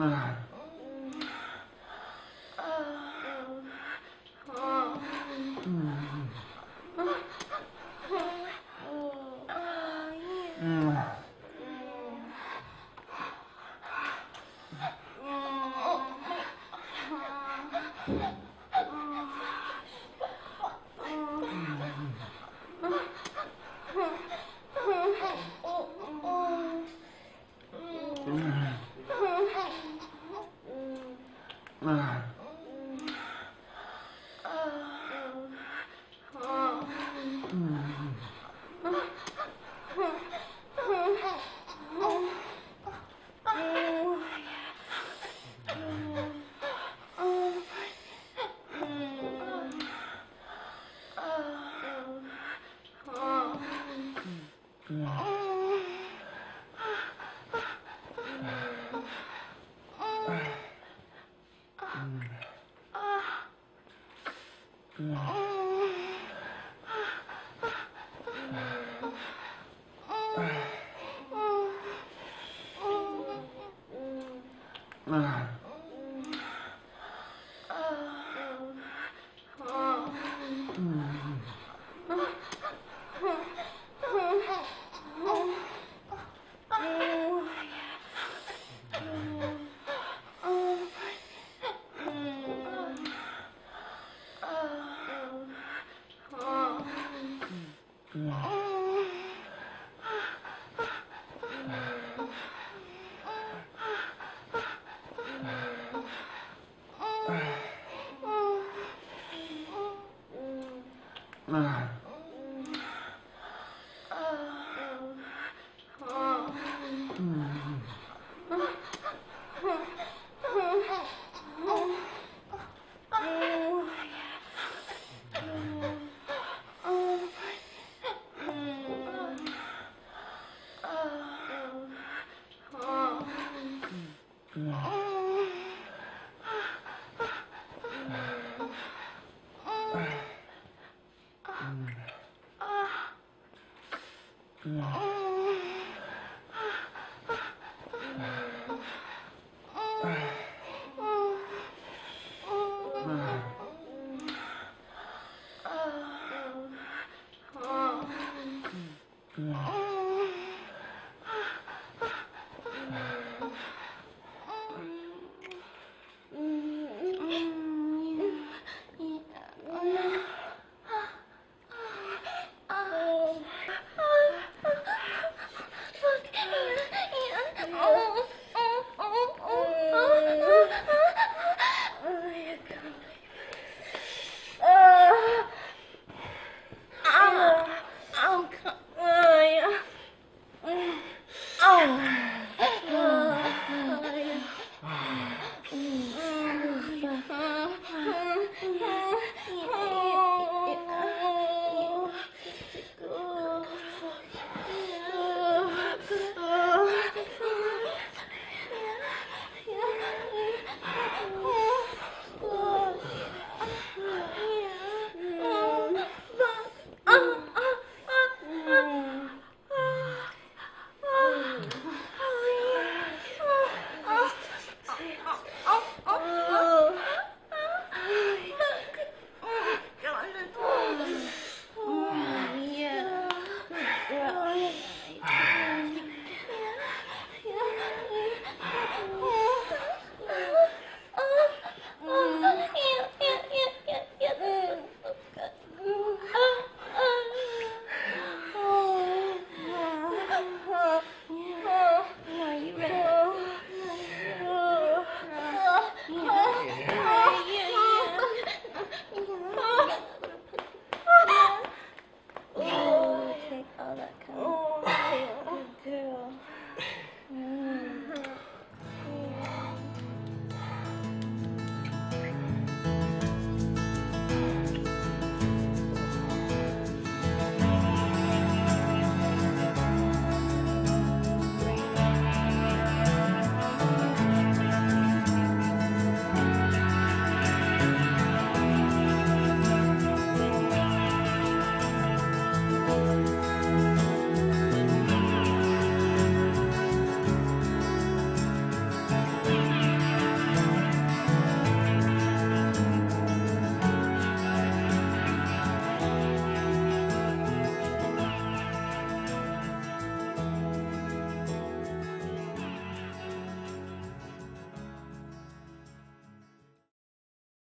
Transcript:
唉。